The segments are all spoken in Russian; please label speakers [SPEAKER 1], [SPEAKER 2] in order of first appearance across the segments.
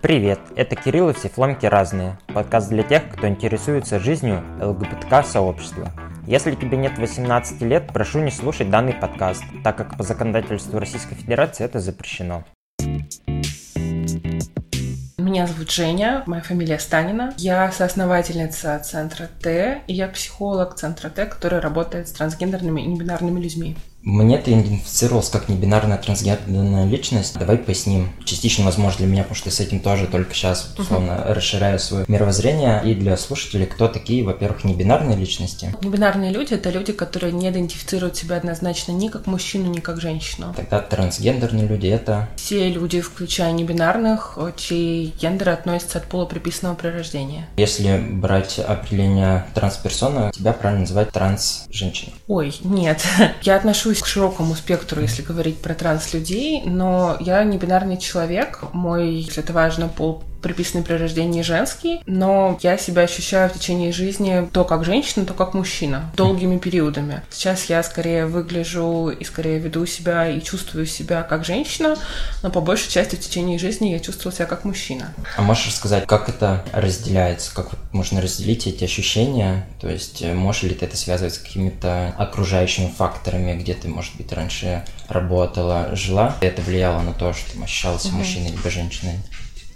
[SPEAKER 1] Привет, это Кирилл и все фломки разные. Подкаст для тех, кто интересуется жизнью ЛГБТК-сообщества. Если тебе нет 18 лет, прошу не слушать данный подкаст, так как по законодательству Российской Федерации это запрещено.
[SPEAKER 2] Меня зовут Женя, моя фамилия Станина. Я соосновательница Центра Т, и я психолог Центра Т, который работает с трансгендерными и небинарными людьми.
[SPEAKER 1] Мне ты идентифицировался как небинарная трансгендерная личность. Давай поясним. Частично, возможно, для меня, потому что я с этим тоже только сейчас, условно, uh-huh. расширяю свое мировоззрение. И для слушателей, кто такие, во-первых, небинарные личности?
[SPEAKER 2] Небинарные люди – это люди, которые не идентифицируют себя однозначно ни как мужчину, ни как женщину.
[SPEAKER 1] Тогда трансгендерные люди – это?
[SPEAKER 2] Все люди, включая небинарных, чьи гендеры относятся от пола приписанного при рождении.
[SPEAKER 1] Если брать определение трансперсона, тебя правильно называть транс-женщиной?
[SPEAKER 2] Ой, нет. Я отношусь к широкому спектру, если говорить про транс-людей, но я не бинарный человек. Мой, если это важно, пол приписанный при рождении женский, но я себя ощущаю в течение жизни то как женщина, то как мужчина, долгими периодами. Сейчас я скорее выгляжу и скорее веду себя и чувствую себя как женщина, но по большей части в течение жизни я чувствую себя как мужчина.
[SPEAKER 1] А можешь рассказать, как это разделяется, как можно разделить эти ощущения? То есть э, можешь ли ты это связывать с какими-то окружающими факторами, где ты, может быть, раньше работала, жила? Это влияло на то, что ты ощущалась угу. мужчиной либо женщиной?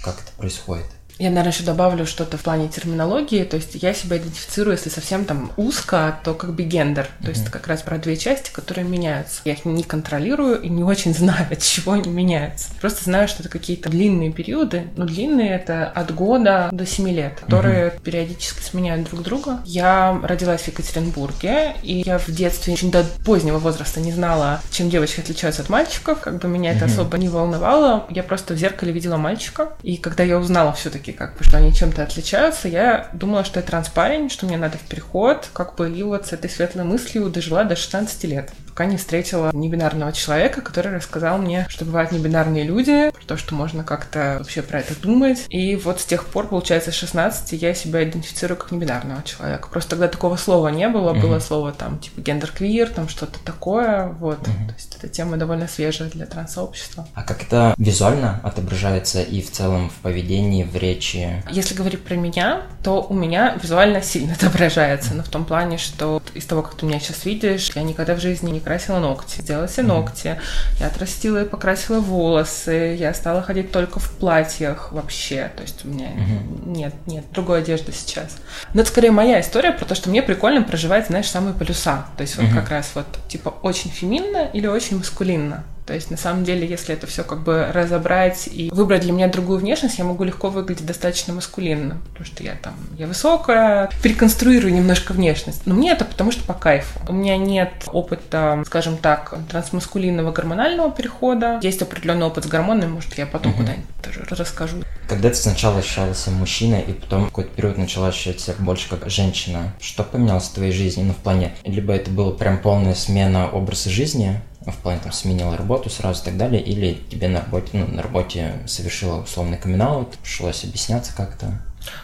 [SPEAKER 1] Как это происходит.
[SPEAKER 2] Я, наверное, еще добавлю что-то в плане терминологии. То есть я себя идентифицирую, если совсем там узко, то как бы гендер. То есть как раз про две части, которые меняются. Я их не контролирую и не очень знаю, от чего они меняются. Просто знаю, что это какие-то длинные периоды. Но длинные это от года до семи лет, которые mm-hmm. периодически сменяют друг друга. Я родилась в Екатеринбурге, и я в детстве очень до позднего возраста не знала, чем девочки отличаются от мальчиков. Как бы меня mm-hmm. это особо не волновало. Я просто в зеркале видела мальчика. И когда я узнала все-таки, как бы, что они чем-то отличаются, я думала, что я транспарень, что мне надо в переход, как бы, и вот с этой светлой мыслью дожила до 16 лет пока не встретила небинарного человека, который рассказал мне, что бывают небинарные люди, про то, что можно как-то вообще про это думать. И вот с тех пор, получается, с 16 я себя идентифицирую как небинарного человека. Просто тогда такого слова не было, mm-hmm. было слово там типа гендер-квир, там что-то такое, вот. Mm-hmm. То есть эта тема довольно свежая для транссообщества.
[SPEAKER 1] А как это визуально отображается и в целом в поведении, в речи?
[SPEAKER 2] Если говорить про меня, то у меня визуально сильно отображается, но в том плане, что из того, как ты меня сейчас видишь, я никогда в жизни не красила ногти, сделала себе ногти, я отрастила и покрасила волосы, я стала ходить только в платьях вообще, то есть у меня нет, нет другой одежды сейчас. Но это скорее моя история про то, что мне прикольно проживать, знаешь, самые полюса, то есть вот как раз вот типа очень феминно или очень маскулинно. То есть, на самом деле, если это все как бы разобрать и выбрать для меня другую внешность, я могу легко выглядеть достаточно маскулинно. Потому что я там, я высокая, переконструирую немножко внешность. Но мне это потому что по кайфу. У меня нет опыта, скажем так, трансмаскулинного гормонального перехода. Есть определенный опыт с гормонами, может, я потом угу. куда-нибудь тоже расскажу.
[SPEAKER 1] Когда ты сначала ощущала себя мужчиной, и потом в какой-то период начала ощущать себя больше как женщина, что поменялось в твоей жизни? Ну, в плане, либо это была прям полная смена образа жизни, в плане там сменила работу сразу и так далее, или тебе на работе, ну, на работе совершила условный камин пришлось объясняться как-то?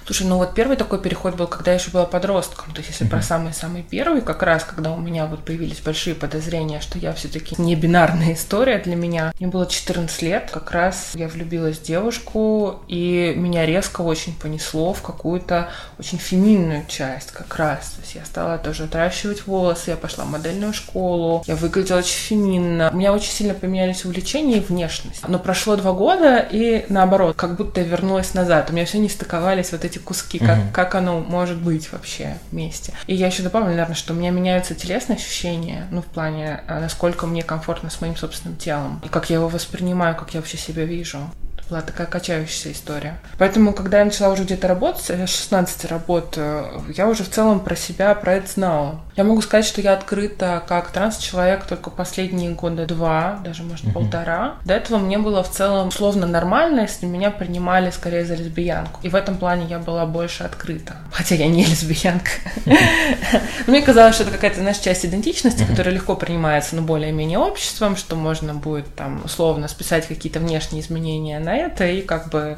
[SPEAKER 2] Слушай, ну вот первый такой переход был, когда я еще была подростком. То есть, если mm-hmm. про самый-самый первый, как раз, когда у меня вот появились большие подозрения, что я все-таки не бинарная история для меня. Мне было 14 лет, как раз я влюбилась в девушку, и меня резко очень понесло в какую-то очень феминную часть как раз. То есть я стала тоже отращивать волосы, я пошла в модельную школу, я выглядела очень феминно. У меня очень сильно поменялись увлечения и внешность. Но прошло два года, и наоборот, как будто я вернулась назад. У меня все не стыковались вот эти куски, как, угу. как оно может быть вообще вместе. И я еще добавлю, наверное, что у меня меняются телесные ощущения, ну, в плане, а, насколько мне комфортно с моим собственным телом, и как я его воспринимаю, как я вообще себя вижу была такая качающаяся история. Поэтому, когда я начала уже где-то работать, я 16 работаю, я уже в целом про себя, про это знала. Я могу сказать, что я открыта как транс-человек только последние года два, даже, может, mm-hmm. полтора. До этого мне было в целом условно нормально, если меня принимали скорее за лесбиянку. И в этом плане я была больше открыта. Хотя я не лесбиянка. Мне казалось, что это какая-то, знаешь, часть идентичности, которая легко принимается, но более-менее обществом, что можно будет там условно списать какие-то внешние изменения на это, и как бы,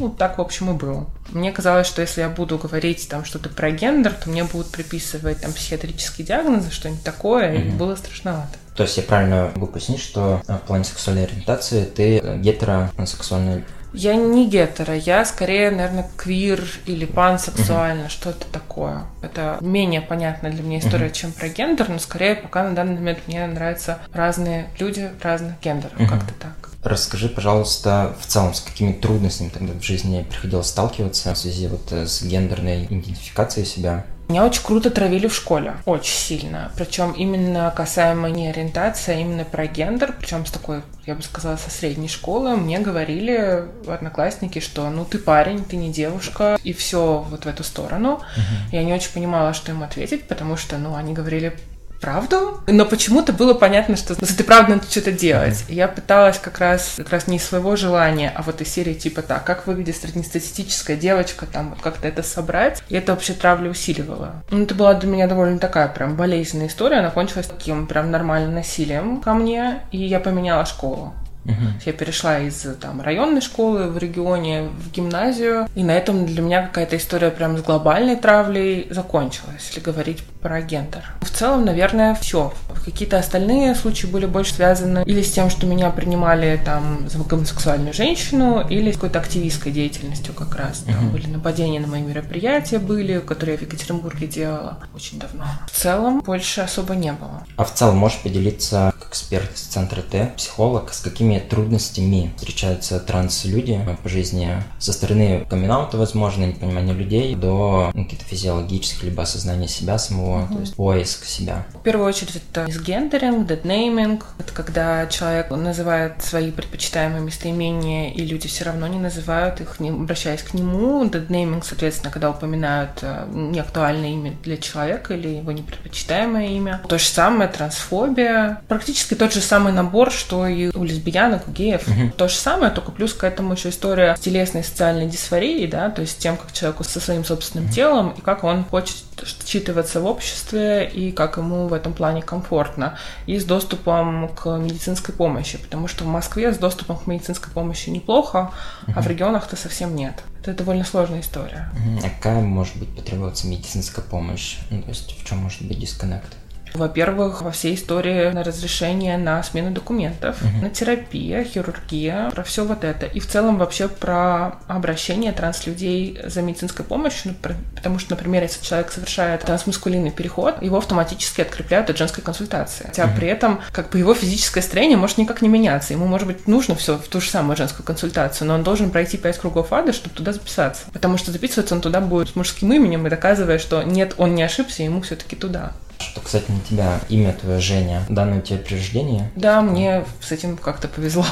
[SPEAKER 2] ну, так, в общем, и было. Мне казалось, что если я буду говорить там что-то про гендер, то мне будут приписывать там психиатрические диагнозы, что-нибудь такое, mm-hmm. и было страшновато.
[SPEAKER 1] То есть я правильно могу пояснить, что в плане сексуальной ориентации ты гетеросексуальный
[SPEAKER 2] Я не гетера, я скорее, наверное, квир или пансексуально, угу. что-то такое. Это менее понятная для меня история, угу. чем про гендер, но скорее пока на данный момент мне нравятся разные люди разных гендеров, угу. как-то так.
[SPEAKER 1] Расскажи, пожалуйста, в целом, с какими трудностями тогда в жизни приходилось сталкиваться в связи вот э, с гендерной идентификацией себя?
[SPEAKER 2] Меня очень круто травили в школе, очень сильно. Причем именно касаемо не ориентации, а именно про гендер. Причем с такой, я бы сказала, со средней школы мне говорили одноклассники, что ну ты парень, ты не девушка, и все вот в эту сторону. Uh-huh. Я не очень понимала, что им ответить, потому что, ну, они говорили правду, но почему-то было понятно, что ну, ты правда надо что-то делать. Mm-hmm. Я пыталась как раз, как раз не из своего желания, а вот из серии типа так, как выглядит среднестатистическая девочка, там вот как-то это собрать. И это вообще травлю усиливало. Ну, это была для меня довольно такая прям болезненная история, она кончилась таким прям нормальным насилием ко мне, и я поменяла школу. Угу. Я перешла из там, районной школы в регионе в гимназию, и на этом для меня какая-то история прям с глобальной травлей закончилась, если говорить про гендер. В целом, наверное, все. Какие-то остальные случаи были больше связаны или с тем, что меня принимали там за гомосексуальную женщину, или с какой-то активистской деятельностью как раз. Там угу. были нападения на мои мероприятия были, которые я в Екатеринбурге делала очень давно. В целом, больше особо не было.
[SPEAKER 1] А в целом можешь поделиться, как эксперт из Центра Т, психолог, с какими трудностями встречаются транс-люди по жизни со стороны камин возможно, непонимания людей, до ну, каких-то физиологических, либо осознания себя самого, угу. то есть поиск себя.
[SPEAKER 2] В первую очередь это изгендеринг, деднейминг. Это когда человек называет свои предпочитаемые местоимения, и люди все равно не называют их, не обращаясь к нему. Деднейминг, соответственно, когда упоминают э, неактуальное имя для человека или его непредпочитаемое имя. То же самое трансфобия. Практически тот же самый набор, что и у лесбиянок, у геев. Угу. То же самое, только плюс к этому еще история телесной социальной дисфории, да, то есть тем, как человеку со своим собственным угу. телом и как он хочет считываться в обществе и как ему в этом плане комфортно. И с доступом к медицинской помощи, потому что в Москве с доступом к медицинской помощи неплохо, uh а в регионах-то совсем нет. Это довольно сложная история.
[SPEAKER 1] А какая может быть потребоваться медицинская помощь? Ну, то есть в чем может быть дисконнект?
[SPEAKER 2] Во-первых, во всей истории на разрешение на смену документов, угу. на терапия, хирургия, про все вот это. И в целом вообще про обращение транслюдей за медицинской помощью, ну, потому что, например, если человек совершает трансмускулинный переход, его автоматически открепляют от женской консультации. Хотя угу. при этом как бы его физическое строение может никак не меняться. Ему, может быть, нужно все в ту же самую женскую консультацию, но он должен пройти пять кругов ада, чтобы туда записаться. Потому что записываться он туда будет с мужским именем и доказывая, что нет, он не ошибся, ему все-таки туда.
[SPEAKER 1] Что, кстати, на тебя имя твое Женя. Данное у тебя прирождение?
[SPEAKER 2] Да, мне с этим как-то повезло.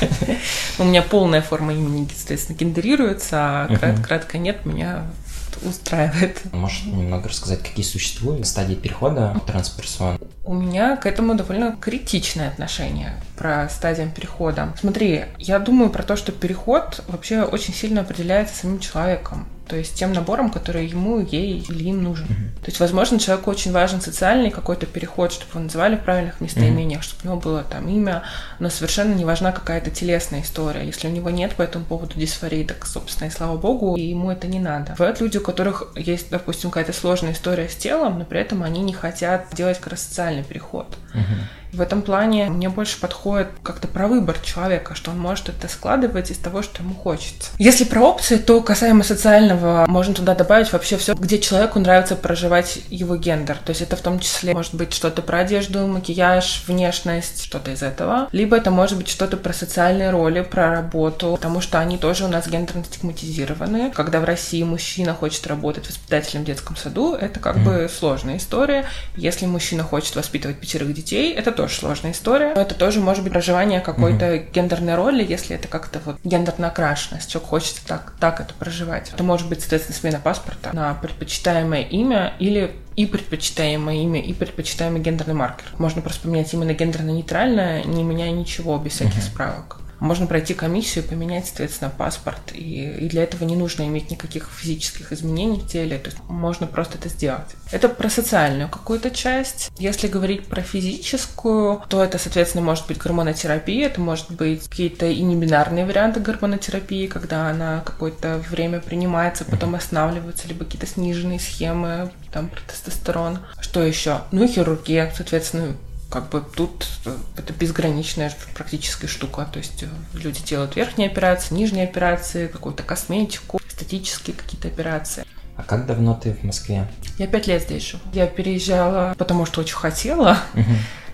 [SPEAKER 2] У меня полная форма имени, соответственно, гендерируется, а кратко нет, меня устраивает.
[SPEAKER 1] Можешь немного рассказать, какие существуют стадии перехода трансперсон?
[SPEAKER 2] У меня к этому довольно критичное отношение про стадиям перехода. Смотри, я думаю про то, что переход вообще очень сильно определяется самим человеком то есть тем набором, который ему, ей или им нужен. Mm-hmm. То есть, возможно, человеку очень важен социальный какой-то переход, чтобы его называли в правильных местоимениях, mm-hmm. чтобы у него было там имя, но совершенно не важна какая-то телесная история. Если у него нет по этому поводу дисфории, так, собственно, и слава богу, и ему это не надо. Бывают люди, у которых есть, допустим, какая-то сложная история с телом, но при этом они не хотят делать как раз социальный переход. Mm-hmm. В этом плане мне больше подходит как-то про выбор человека, что он может это складывать из того, что ему хочется. Если про опции, то касаемо социального, можно туда добавить вообще все, где человеку нравится проживать его гендер. То есть это в том числе может быть что-то про одежду, макияж, внешность, что-то из этого. Либо это может быть что-то про социальные роли, про работу, потому что они тоже у нас гендерно стигматизированы. Когда в России мужчина хочет работать воспитателем в детском саду, это как mm. бы сложная история. Если мужчина хочет воспитывать пятерых детей, это тоже тоже сложная история. Но это тоже может быть проживание какой-то mm-hmm. гендерной роли, если это как-то вот гендерно окрашено, если человек хочет так, так это проживать. Это может быть, соответственно, смена паспорта на предпочитаемое имя или и предпочитаемое имя, и предпочитаемый гендерный маркер. Можно просто поменять именно гендерно-нейтральное, не меняя ничего, без всяких mm-hmm. справок. Можно пройти комиссию, поменять, соответственно, паспорт. И, и для этого не нужно иметь никаких физических изменений в теле. То есть можно просто это сделать. Это про социальную какую-то часть. Если говорить про физическую, то это, соответственно, может быть гормонотерапия, это может быть какие-то и небинарные варианты гормонотерапии, когда она какое-то время принимается, потом останавливается, либо какие-то сниженные схемы, там, про тестостерон. Что еще? Ну и хирургия, соответственно, как бы тут э, это безграничная практическая штука. То есть э, люди делают верхние операции, нижние операции, какую-то косметику, эстетические какие-то операции.
[SPEAKER 1] А как давно ты в Москве?
[SPEAKER 2] Я пять лет здесь живу. Я переезжала, потому что очень хотела. Угу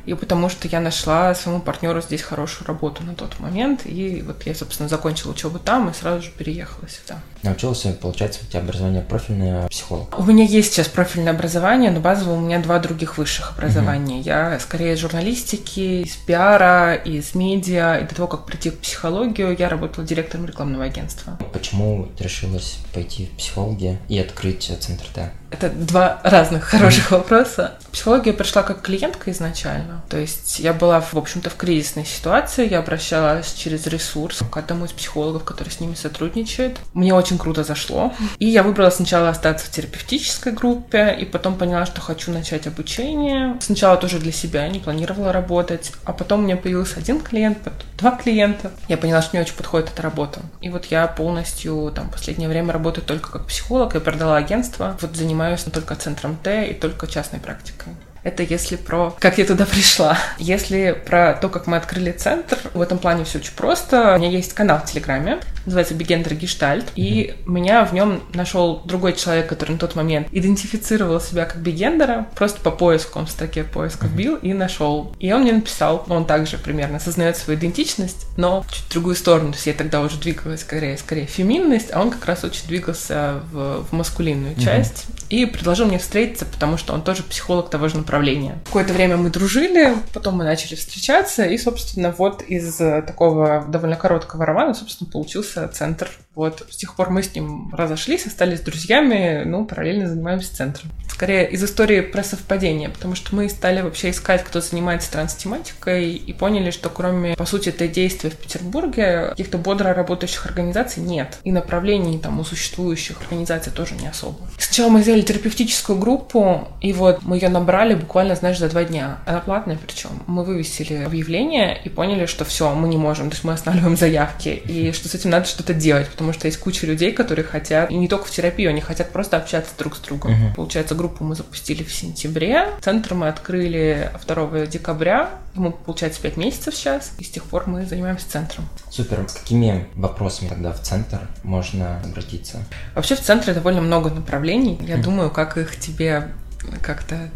[SPEAKER 2] и потому что я нашла своему партнеру здесь хорошую работу на тот момент, и вот я, собственно, закончила учебу там и сразу же переехала сюда.
[SPEAKER 1] Научился, получается, у тебя образование профильное психолог?
[SPEAKER 2] У меня есть сейчас профильное образование, но базово у меня два других высших образования. Угу. Я скорее из журналистики, из пиара, из медиа, и до того, как прийти в психологию, я работала директором рекламного агентства.
[SPEAKER 1] Почему ты решилась пойти в психологи и открыть центр Т?
[SPEAKER 2] Это два разных хороших вопроса. Психология пришла как клиентка изначально. То есть я была, в общем-то, в кризисной ситуации. Я обращалась через ресурс к одному из психологов, который с ними сотрудничает. Мне очень круто зашло. И я выбрала сначала остаться в терапевтической группе, и потом поняла, что хочу начать обучение. Сначала тоже для себя, не планировала работать. А потом у меня появился один клиент, потом два клиента. Я поняла, что мне очень подходит эта работа. И вот я полностью там последнее время работаю только как психолог. Я продала агентство. Вот занимаюсь только центром Т и только частной практикой. Это если про как я туда пришла. Если про то, как мы открыли центр, в этом плане все очень просто. У меня есть канал в Телеграме, называется Бигендер Гештальт, и меня в нем нашел другой человек, который на тот момент идентифицировал себя как бигендера, просто по поиску, он в строке поиска вбил и нашел. И он мне написал, он также примерно осознает свою идентичность, но чуть в другую сторону. То есть я тогда уже двигалась скорее, скорее феминность, а он как раз очень двигался в, в маскулинную часть. И предложил мне встретиться, потому что он тоже психолог того же направления. Какое-то время мы дружили, потом мы начали встречаться, и, собственно, вот из такого довольно короткого романа, собственно, получился центр вот, с тех пор мы с ним разошлись, остались друзьями, ну, параллельно занимаемся центром. Скорее из истории про совпадение, потому что мы стали вообще искать, кто занимается транстематикой, и поняли, что кроме, по сути, этой действия в Петербурге, каких-то бодро работающих организаций нет. И направлений там у существующих организаций тоже не особо. Сначала мы сделали терапевтическую группу, и вот мы ее набрали буквально, знаешь, за два дня. Она платная причем. Мы вывесили объявление и поняли, что все, мы не можем, то есть мы останавливаем заявки, и что с этим надо что-то делать, потому что есть куча людей, которые хотят, и не только в терапию, они хотят просто общаться друг с другом. Угу. Получается, группу мы запустили в сентябре, центр мы открыли 2 декабря, ему, получается, 5 месяцев сейчас, и с тех пор мы занимаемся центром.
[SPEAKER 1] Супер. С какими вопросами тогда в центр можно обратиться?
[SPEAKER 2] Вообще в центре довольно много направлений. Я mm. думаю, как их тебе как-то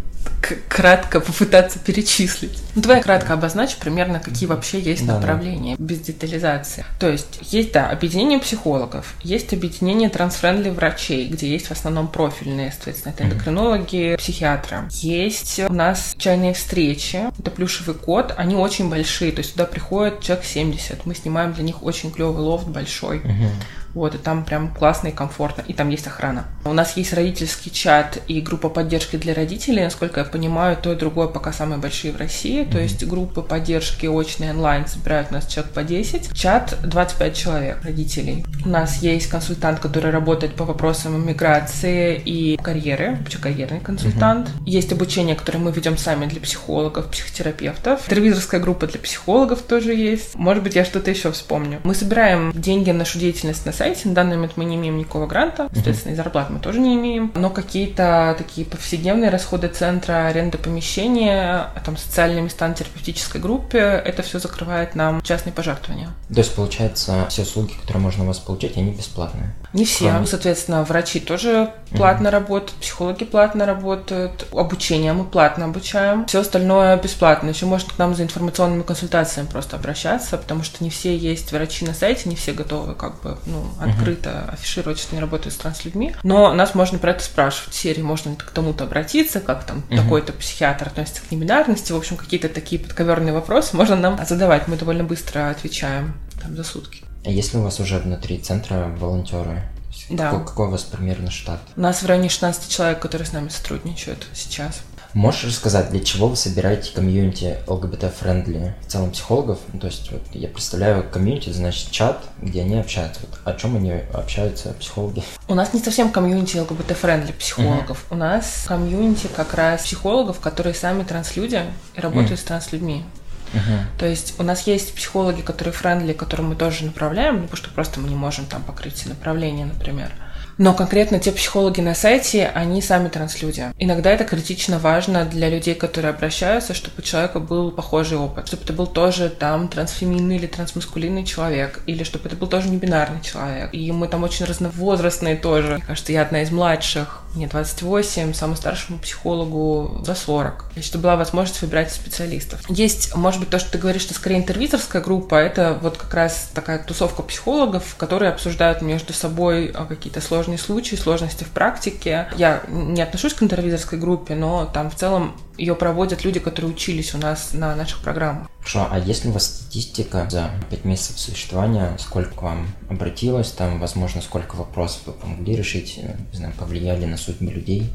[SPEAKER 2] кратко попытаться перечислить. Ну, давай кратко обозначь примерно, какие вообще есть да, направления, да. без детализации. То есть, есть, да, объединение психологов, есть объединение трансфрендли врачей, где есть в основном профильные, соответственно, это эндокринологи, психиатры. Есть у нас чайные встречи, это плюшевый кот, они очень большие, то есть туда приходит человек 70, мы снимаем для них очень клевый лофт большой. Угу. Вот, и там прям классно и комфортно. И там есть охрана. У нас есть родительский чат и группа поддержки для родителей. Насколько я понимаю, то и другое пока самые большие в России. Mm-hmm. То есть группы поддержки очные онлайн собирают у нас человек по 10. Чат 25 человек родителей. У нас есть консультант, который работает по вопросам иммиграции и карьеры, вообще карьерный консультант. Mm-hmm. Есть обучение, которое мы ведем сами для психологов, психотерапевтов. Телевизорская группа для психологов тоже есть. Может быть, я что-то еще вспомню. Мы собираем деньги на нашу деятельность на сайте сайте. На данный момент мы не имеем никакого гранта, соответственно, и зарплат мы тоже не имеем. Но какие-то такие повседневные расходы центра, аренда помещения, там социальные места на терапевтической группе, это все закрывает нам частные пожертвования.
[SPEAKER 1] То есть, получается, все услуги, которые можно у вас получить, они бесплатные?
[SPEAKER 2] Не все. Кроме... Соответственно, врачи тоже платно mm-hmm. работают, психологи платно работают, обучение мы платно обучаем. Все остальное бесплатно. Еще можно к нам за информационными консультациями просто обращаться, потому что не все есть врачи на сайте, не все готовы как бы ну, открыто mm-hmm. афишировать, что они работают с транслюдьми. Но нас можно про это спрашивать. В серии можно к тому-то обратиться, как там mm-hmm. такой-то психиатр относится к небинарности. В общем, какие-то такие подковерные вопросы можно нам задавать. Мы довольно быстро отвечаем там за сутки.
[SPEAKER 1] А есть ли у вас уже внутри центра волонтеры? Да. Какой, какой у вас примерно штат?
[SPEAKER 2] У нас в районе 16 человек, которые с нами сотрудничают сейчас.
[SPEAKER 1] Можешь рассказать, для чего вы собираете комьюнити ЛГБТ- friendly, в целом психологов? Ну, то есть, вот, я представляю комьюнити, значит, чат, где они общаются. Вот, о чем они общаются, психологи?
[SPEAKER 2] У нас не совсем комьюнити ЛГБТ- friendly психологов. Uh-huh. У нас комьюнити как раз психологов, которые сами транслюди и работают uh-huh. с транслюдьми. Uh-huh. То есть у нас есть психологи, которые френдли, которым мы тоже направляем, ну, потому что просто мы не можем там покрыть все направления, например. Но конкретно те психологи на сайте, они сами транслюди. Иногда это критично важно для людей, которые обращаются, чтобы у человека был похожий опыт. Чтобы это был тоже там трансфеминный или трансмаскулинный человек. Или чтобы это был тоже небинарный человек. И мы там очень разновозрастные тоже. Мне кажется, я одна из младших. Мне 28, самому старшему психологу за 40. И чтобы была возможность выбирать специалистов. Есть, может быть, то, что ты говоришь, что скорее интервизорская группа, это вот как раз такая тусовка психологов, которые обсуждают между собой а, какие-то сложные случаи, сложности в практике. Я не отношусь к интервизорской группе, но там в целом ее проводят люди, которые учились у нас на наших программах.
[SPEAKER 1] Хорошо, а есть ли у вас статистика за пять месяцев существования, сколько вам обратилось, там, возможно, сколько вопросов вы помогли решить, э, не знаю, повлияли на судьбы людей?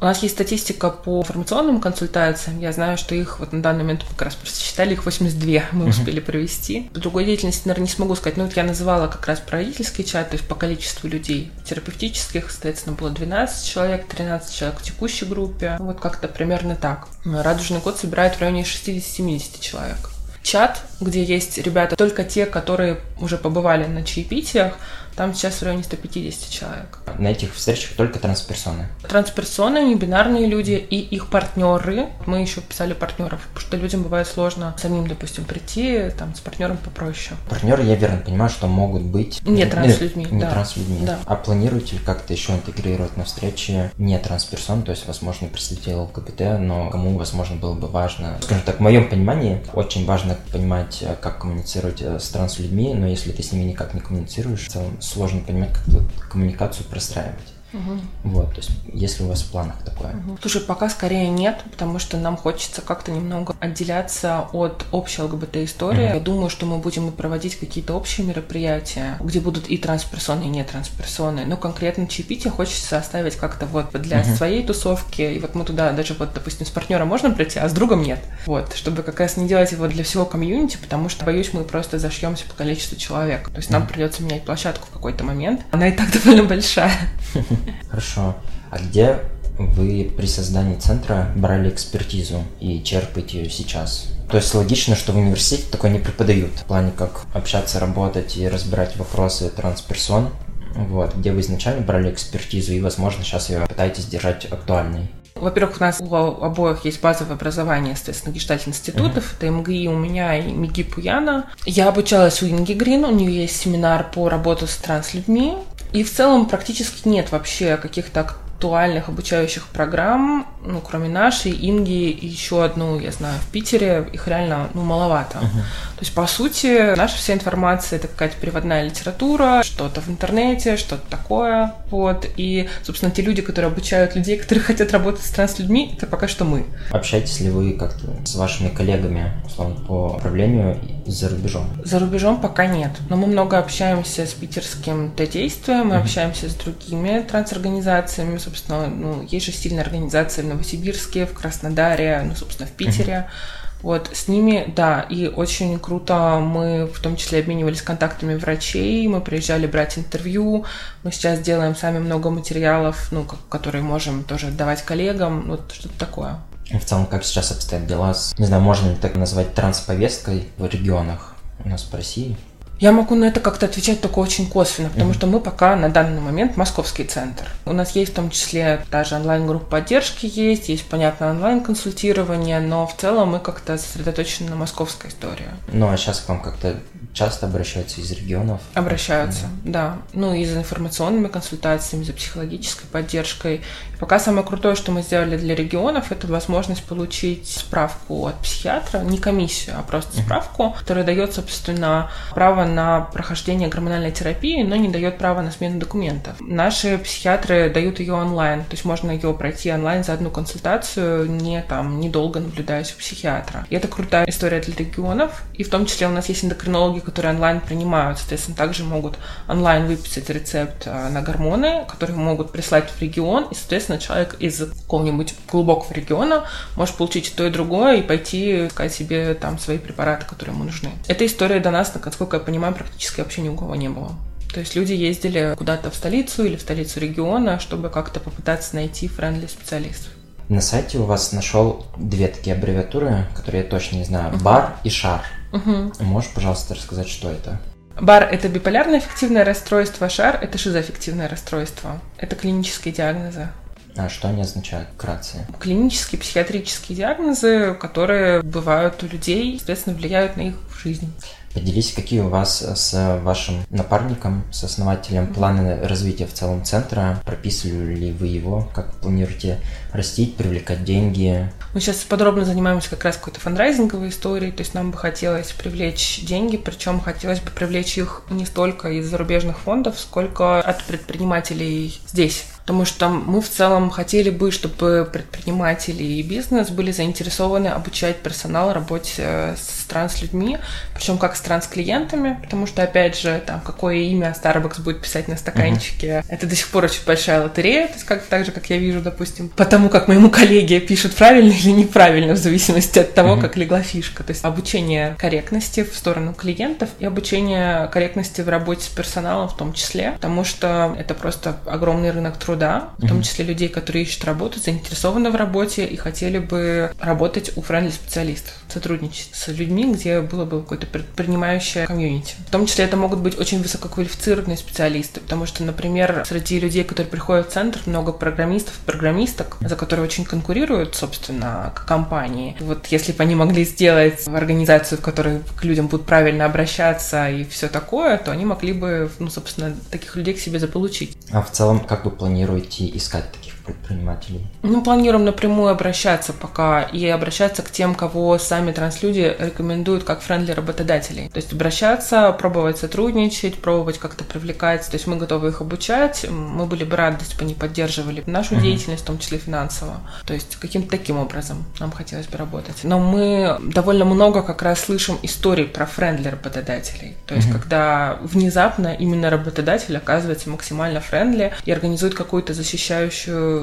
[SPEAKER 2] У нас есть статистика по информационным консультациям. Я знаю, что их вот на данный момент как раз просто считали, их 82 мы успели провести. Другой деятельности, наверное, не смогу сказать. Но вот я называла как раз правительский чат, то есть по количеству людей. Терапевтических, соответственно, было 12 человек, 13 человек в текущей группе. Вот как-то примерно так. Радужный код собирает в районе 60-70 человек. Чат, где есть ребята, только те, которые уже побывали на чаепитиях, там сейчас в районе 150 человек.
[SPEAKER 1] На этих встречах только трансперсоны?
[SPEAKER 2] Трансперсоны, небинарные люди и их партнеры. Мы еще писали партнеров, потому что людям бывает сложно самим, допустим, прийти, там, с партнером попроще.
[SPEAKER 1] Партнеры, я верно понимаю, что могут быть...
[SPEAKER 2] Не транслюдьми,
[SPEAKER 1] Не
[SPEAKER 2] да.
[SPEAKER 1] транслюдьми.
[SPEAKER 2] Да.
[SPEAKER 1] А планируете ли как-то еще интегрировать на встрече не трансперсон, то есть, возможно, представители ЛГБТ, но кому, возможно, было бы важно... Скажем так, в моем понимании, очень важно понимать, э, как коммуницировать э, с транслюдьми, но если ты с ними никак не коммуницируешь, в целом сложно понимать, как коммуникацию простраивать.
[SPEAKER 2] Угу.
[SPEAKER 1] Вот, то есть, если у вас в планах такое.
[SPEAKER 2] Угу. Слушай, пока скорее нет, потому что нам хочется как-то немного отделяться от общей ЛГБТ-истории. Угу. Я думаю, что мы будем проводить какие-то общие мероприятия, где будут и трансперсоны, и не трансперсоны. Но конкретно чаепитие хочется оставить как-то вот для угу. своей тусовки. И вот мы туда даже вот, допустим, с партнером можно прийти, а с другом нет. Вот, чтобы как раз не делать его для всего комьюнити, потому что, боюсь, мы просто зашьемся по количеству человек. То есть нам придется менять площадку в какой-то момент. Она и так довольно большая.
[SPEAKER 1] Хорошо. А где вы при создании центра брали экспертизу и черпаете ее сейчас? То есть логично, что в университете такое не преподают. В плане как общаться, работать и разбирать вопросы трансперсон. Вот, где вы изначально брали экспертизу и, возможно, сейчас ее пытаетесь держать актуальной.
[SPEAKER 2] Во-первых, у нас у обоих есть базовое образование, естественно, гештальт-институтов. Uh-huh. Это МГИ у меня и МИГИ Пуяна. Я обучалась у Инги Грин, у нее есть семинар по работе с транслюдьми. И в целом практически нет вообще каких-то актуальных обучающих программ, ну, кроме нашей, Инги и еще одну, я знаю, в Питере, их реально, ну, маловато. Uh-huh. То есть, по сути, наша вся информация — это какая-то переводная литература, что-то в интернете, что-то такое, вот. И, собственно, те люди, которые обучают людей, которые хотят работать с транслюдьми, это пока что мы.
[SPEAKER 1] Общаетесь ли вы как-то с вашими коллегами, условно, по управлению за рубежом?
[SPEAKER 2] За рубежом пока нет, но мы много общаемся с питерским Т-действием, мы uh-huh. общаемся с другими транс-организациями, собственно, ну, есть же сильная организация в Новосибирске, в Краснодаре, ну, собственно, в Питере. Uh-huh. Вот, с ними, да, и очень круто мы в том числе обменивались контактами врачей, мы приезжали брать интервью, мы сейчас делаем сами много материалов, ну, которые можем тоже отдавать коллегам, вот что-то такое.
[SPEAKER 1] В целом, как сейчас обстоят дела с, не знаю, можно ли так назвать трансповесткой в регионах у нас в России?
[SPEAKER 2] Я могу на это как-то отвечать только очень косвенно, потому mm-hmm. что мы пока на данный момент московский центр. У нас есть в том числе даже онлайн-группа поддержки есть, есть, понятно, онлайн-консультирование, но в целом мы как-то сосредоточены на московской истории.
[SPEAKER 1] Ну, а сейчас к вам как-то часто обращаются из регионов?
[SPEAKER 2] Обращаются, да. да. Ну, и за информационными консультациями, за психологической поддержкой. И пока самое крутое, что мы сделали для регионов, это возможность получить справку от психиатра, не комиссию, а просто справку, которая дает, собственно, право на прохождение гормональной терапии, но не дает права на смену документов. Наши психиатры дают ее онлайн, то есть можно ее пройти онлайн за одну консультацию, не там недолго наблюдаясь у психиатра. И это крутая история для регионов, и в том числе у нас есть эндокринологи, которые онлайн принимают, соответственно, также могут онлайн выписать рецепт э, на гормоны, которые могут прислать в регион, и, соответственно, человек из какого-нибудь глубокого региона может получить и то, и другое, и пойти искать себе там свои препараты, которые ему нужны. Эта история до нас, насколько я понимаю, практически вообще ни у кого не было. То есть люди ездили куда-то в столицу или в столицу региона, чтобы как-то попытаться найти френдли специалистов.
[SPEAKER 1] На сайте у вас нашел две такие аббревиатуры, которые я точно не знаю. Бар и шар.
[SPEAKER 2] Угу.
[SPEAKER 1] Можешь, пожалуйста, рассказать, что это?
[SPEAKER 2] Бар – это биполярное аффективное расстройство, шар – это шизоаффективное расстройство. Это клинические диагнозы.
[SPEAKER 1] А что они означают вкратце?
[SPEAKER 2] Клинические психиатрические диагнозы, которые бывают у людей, соответственно, влияют на их жизнь.
[SPEAKER 1] Поделись, какие у вас с вашим напарником, с основателем планы развития в целом центра? Прописывали ли вы его? Как планируете растить, привлекать деньги?
[SPEAKER 2] Мы сейчас подробно занимаемся как раз какой-то фандрайзинговой историей, то есть нам бы хотелось привлечь деньги, причем хотелось бы привлечь их не столько из зарубежных фондов, сколько от предпринимателей здесь. Потому что мы в целом хотели бы, чтобы предприниматели и бизнес были заинтересованы обучать персонал работе с транс-людьми, причем как с транс-клиентами, потому что, опять же, там, какое имя Starbucks будет писать на стаканчике, mm-hmm. это до сих пор очень большая лотерея, то есть как, так же, как я вижу, допустим, потому как моему коллеге пишут правильно или неправильно, в зависимости от того, mm-hmm. как легла фишка. То есть обучение корректности в сторону клиентов и обучение корректности в работе с персоналом в том числе, потому что это просто огромный рынок труда, труда, в том числе людей, которые ищут работу, заинтересованы в работе и хотели бы работать у friendly специалистов, сотрудничать с людьми, где было бы какое-то предпринимающее комьюнити. В том числе это могут быть очень высококвалифицированные специалисты, потому что, например, среди людей, которые приходят в центр, много программистов, программисток, за которые очень конкурируют, собственно, компании. Вот если бы они могли сделать организацию, в которой к людям будут правильно обращаться и все такое, то они могли бы, ну, собственно, таких людей к себе заполучить.
[SPEAKER 1] А в целом, как вы планируете искать предпринимателей?
[SPEAKER 2] Мы планируем напрямую обращаться пока и обращаться к тем, кого сами транслюди рекомендуют как френдли работодателей. То есть обращаться, пробовать сотрудничать, пробовать как-то привлекать. То есть мы готовы их обучать. Мы были бы рады, если бы они поддерживали нашу uh-huh. деятельность, в том числе финансово. То есть каким-то таким образом нам хотелось бы работать. Но мы довольно много как раз слышим историй про friendly работодателей. То есть uh-huh. когда внезапно именно работодатель оказывается максимально friendly и организует какую-то защищающую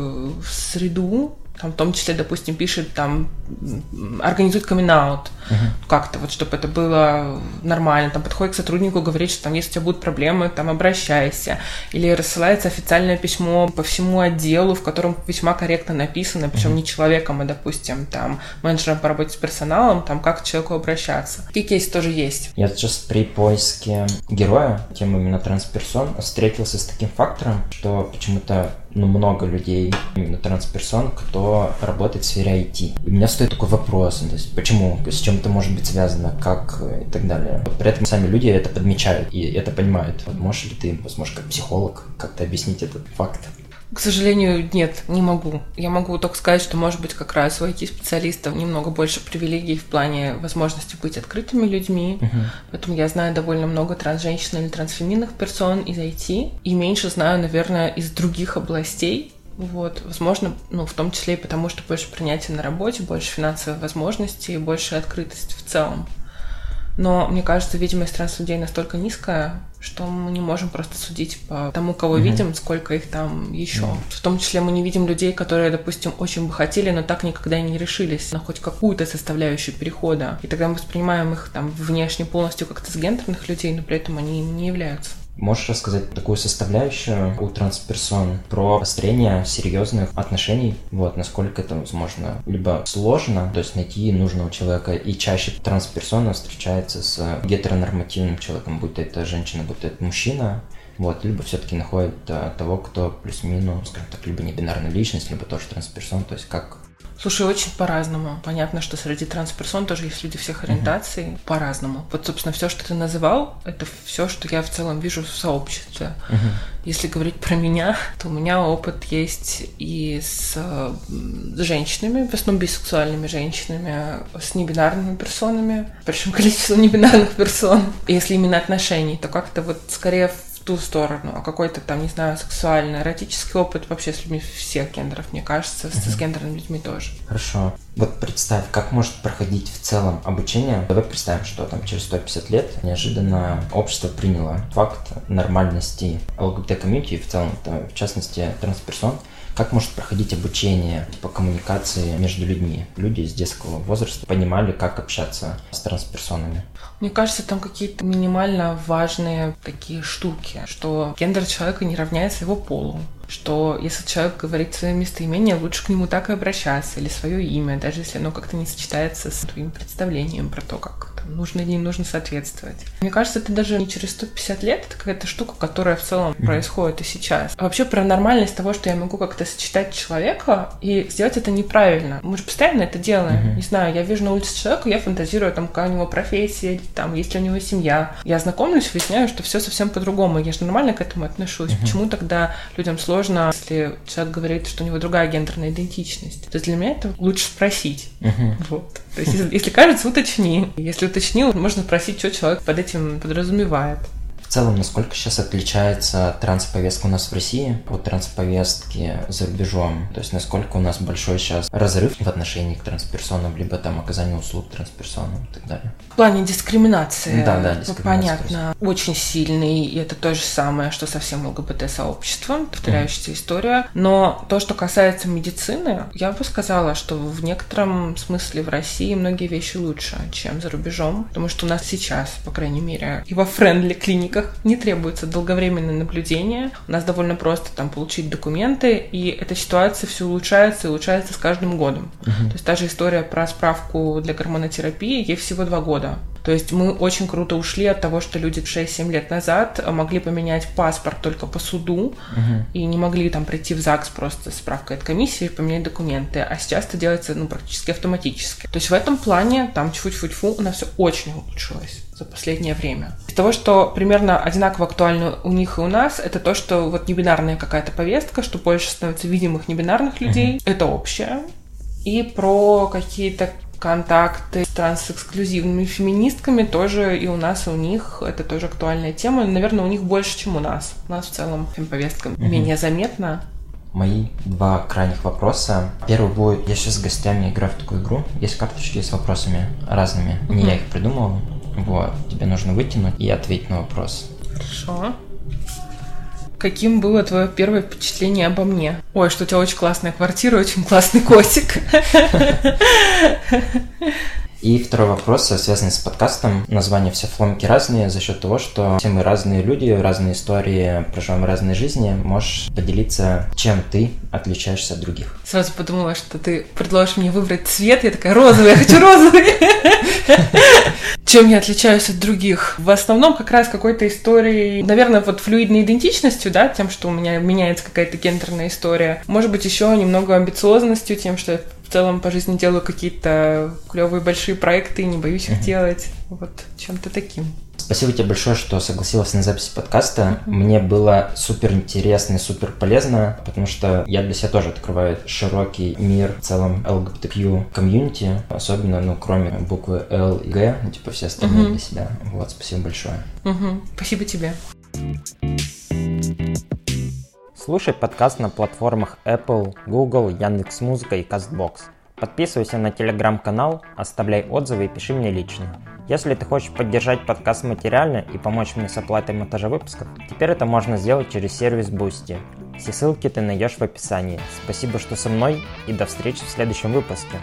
[SPEAKER 2] среду, там, в том числе, допустим, пишет, там, организует каминг-аут, угу. как-то, вот, чтобы это было нормально, там, подходит к сотруднику, говорит, что там, если у тебя будут проблемы, там, обращайся, или рассылается официальное письмо по всему отделу, в котором весьма корректно написано, причем uh-huh. не человеком, а, допустим, там, менеджером по работе с персоналом, там, как к человеку обращаться. Такие кейсы тоже есть.
[SPEAKER 1] Я сейчас при поиске героя, тем именно трансперсон, встретился с таким фактором, что почему-то ну, много людей, именно трансперсон, кто работает в сфере IT. И у меня стоит такой вопрос, то есть почему, с чем это может быть связано, как и так далее. При этом сами люди это подмечают и это понимают. Вот можешь ли ты, возможно, как психолог, как-то объяснить этот факт?
[SPEAKER 2] К сожалению, нет, не могу. Я могу только сказать, что, может быть, как раз у IT-специалистов немного больше привилегий в плане возможности быть открытыми людьми. Uh-huh. Поэтому я знаю довольно много трансженщин или трансфеминных персон из IT. И меньше знаю, наверное, из других областей. Вот, возможно, ну, в том числе и потому, что больше принятия на работе, больше финансовых возможностей, больше открытость в целом. Но мне кажется, видимость транс-людей настолько низкая, что мы не можем просто судить по тому, кого mm-hmm. видим, сколько их там еще. Mm-hmm. В том числе мы не видим людей, которые, допустим, очень бы хотели, но так никогда и не решились на хоть какую-то составляющую перехода. И тогда мы воспринимаем их там внешне полностью как-то с гендерных людей, но при этом они не являются.
[SPEAKER 1] Можешь рассказать такую составляющую у трансперсон про построение серьезных отношений? Вот, насколько это возможно? Либо сложно, то есть найти нужного человека, и чаще трансперсона встречается с гетеронормативным человеком, будь это женщина, будь это мужчина, вот, либо все-таки находит а, того, кто плюс-минус, скажем так, либо не бинарная личность, либо тоже трансперсон, то есть как
[SPEAKER 2] Слушай, очень по-разному. Понятно, что среди трансперсон тоже есть люди всех ориентаций uh-huh. по-разному. Вот, собственно, все, что ты называл, это все, что я в целом вижу в сообществе. Uh-huh. Если говорить про меня, то у меня опыт есть и с, женщинами, в основном бисексуальными женщинами, с небинарными персонами, причем количество небинарных персон. Если именно отношений, то как-то вот скорее ту сторону, а какой-то там, не знаю, сексуальный, эротический опыт вообще с людьми всех гендеров, мне кажется, с, гендерными людьми тоже.
[SPEAKER 1] Хорошо. Вот представь, как может проходить в целом обучение. Давай представим, что там через 150 лет неожиданно общество приняло факт нормальности ЛГБТ-комьюнити, в целом, в частности, трансперсон, как может проходить обучение по коммуникации между людьми? Люди с детского возраста понимали, как общаться с трансперсонами.
[SPEAKER 2] Мне кажется, там какие-то минимально важные такие штуки, что гендер человека не равняется его полу, что если человек говорит свое местоимение, лучше к нему так и обращаться, или свое имя, даже если оно как-то не сочетается с твоим представлением про то, как нужно или не нужно соответствовать. Мне кажется, это даже не через 150 лет, это какая-то штука, которая в целом mm-hmm. происходит и сейчас. А вообще про нормальность того, что я могу как-то сочетать человека и сделать это неправильно. Мы же постоянно это делаем. Mm-hmm. Не знаю, я вижу на улице человека, я фантазирую, там, какая у него профессия, там, есть ли у него семья. Я знакомлюсь, выясняю, что все совсем по-другому. Я же нормально к этому отношусь. Mm-hmm. Почему тогда людям сложно, если человек говорит, что у него другая гендерная идентичность? То есть для меня это лучше спросить. Mm-hmm. Вот. То есть, если, кажется, уточни. Если уточнил, можно спросить, что человек под этим подразумевает.
[SPEAKER 1] В целом, насколько сейчас отличается трансповестка у нас в России от трансповестки за рубежом? То есть, насколько у нас большой сейчас разрыв в отношении к трансперсонам, либо там оказание услуг трансперсонам и так далее?
[SPEAKER 2] В плане дискриминации,
[SPEAKER 1] да, да, дискриминация
[SPEAKER 2] понятно, очень сильный, и это то же самое, что со всем ЛГБТ-сообществом, повторяющаяся м. история. Но то, что касается медицины, я бы сказала, что в некотором смысле в России многие вещи лучше, чем за рубежом, потому что у нас сейчас, по крайней мере, во friendly клиниках клиниках не требуется долговременное наблюдение. У нас довольно просто там получить документы, и эта ситуация все улучшается и улучшается с каждым годом. Uh-huh. То есть та же история про справку для гормонотерапии, ей всего два года. То есть мы очень круто ушли от того, что люди 6-7 лет назад могли поменять паспорт только по суду uh-huh. и не могли там прийти в ЗАГС просто с справкой от комиссии и поменять документы. А сейчас это делается ну, практически автоматически. То есть в этом плане там чуть-чуть-фу у нас все очень улучшилось за последнее время. Из того, что примерно одинаково актуально у них и у нас, это то, что вот небинарная какая-то повестка, что больше становится видимых небинарных людей. Uh-huh. Это общее. И про какие-то контакты с трансэксклюзивными феминистками тоже и у нас, и у них это тоже актуальная тема. Наверное, у них больше, чем у нас. У нас в целом повестка угу. менее заметна.
[SPEAKER 1] Мои два крайних вопроса. Первый будет, я сейчас с гостями играю в такую игру. Есть карточки с вопросами разными. Не я их придумал. Вот, тебе нужно вытянуть и ответить на вопрос.
[SPEAKER 2] Хорошо. Каким было твое первое впечатление обо мне? Ой, что у тебя очень классная квартира, очень классный котик.
[SPEAKER 1] И второй вопрос, связанный с подкастом. Названия все фломки разные за счет того, что все мы разные люди, разные истории, проживаем разные жизни. Можешь поделиться, чем ты отличаешься от других?
[SPEAKER 2] Сразу подумала, что ты предложишь мне выбрать цвет. Я такая, розовый, я хочу розовый. Чем я отличаюсь от других? В основном как раз какой-то историей, наверное, вот флюидной идентичностью, да, тем, что у меня меняется какая-то гендерная история. Может быть, еще немного амбициозностью, тем, что я в целом по жизни делаю какие-то клевые большие проекты не боюсь их делать. Вот чем-то таким.
[SPEAKER 1] Спасибо тебе большое, что согласилась на запись подкаста. Mm-hmm. Мне было супер интересно и супер полезно, потому что я для себя тоже открываю широкий мир в целом LGBTQ комьюнити, особенно, ну, кроме буквы L и G, ну, типа все остальные mm-hmm. для себя. Вот, спасибо большое.
[SPEAKER 2] Mm-hmm. Спасибо тебе.
[SPEAKER 1] Слушай подкаст на платформах Apple, Google, Яндекс.Музыка и CastBox. Подписывайся на телеграм-канал, оставляй отзывы и пиши мне лично. Если ты хочешь поддержать подкаст материально и помочь мне с оплатой монтажа выпусков, теперь это можно сделать через сервис Boosty. Все ссылки ты найдешь в описании. Спасибо, что со мной и до встречи в следующем выпуске.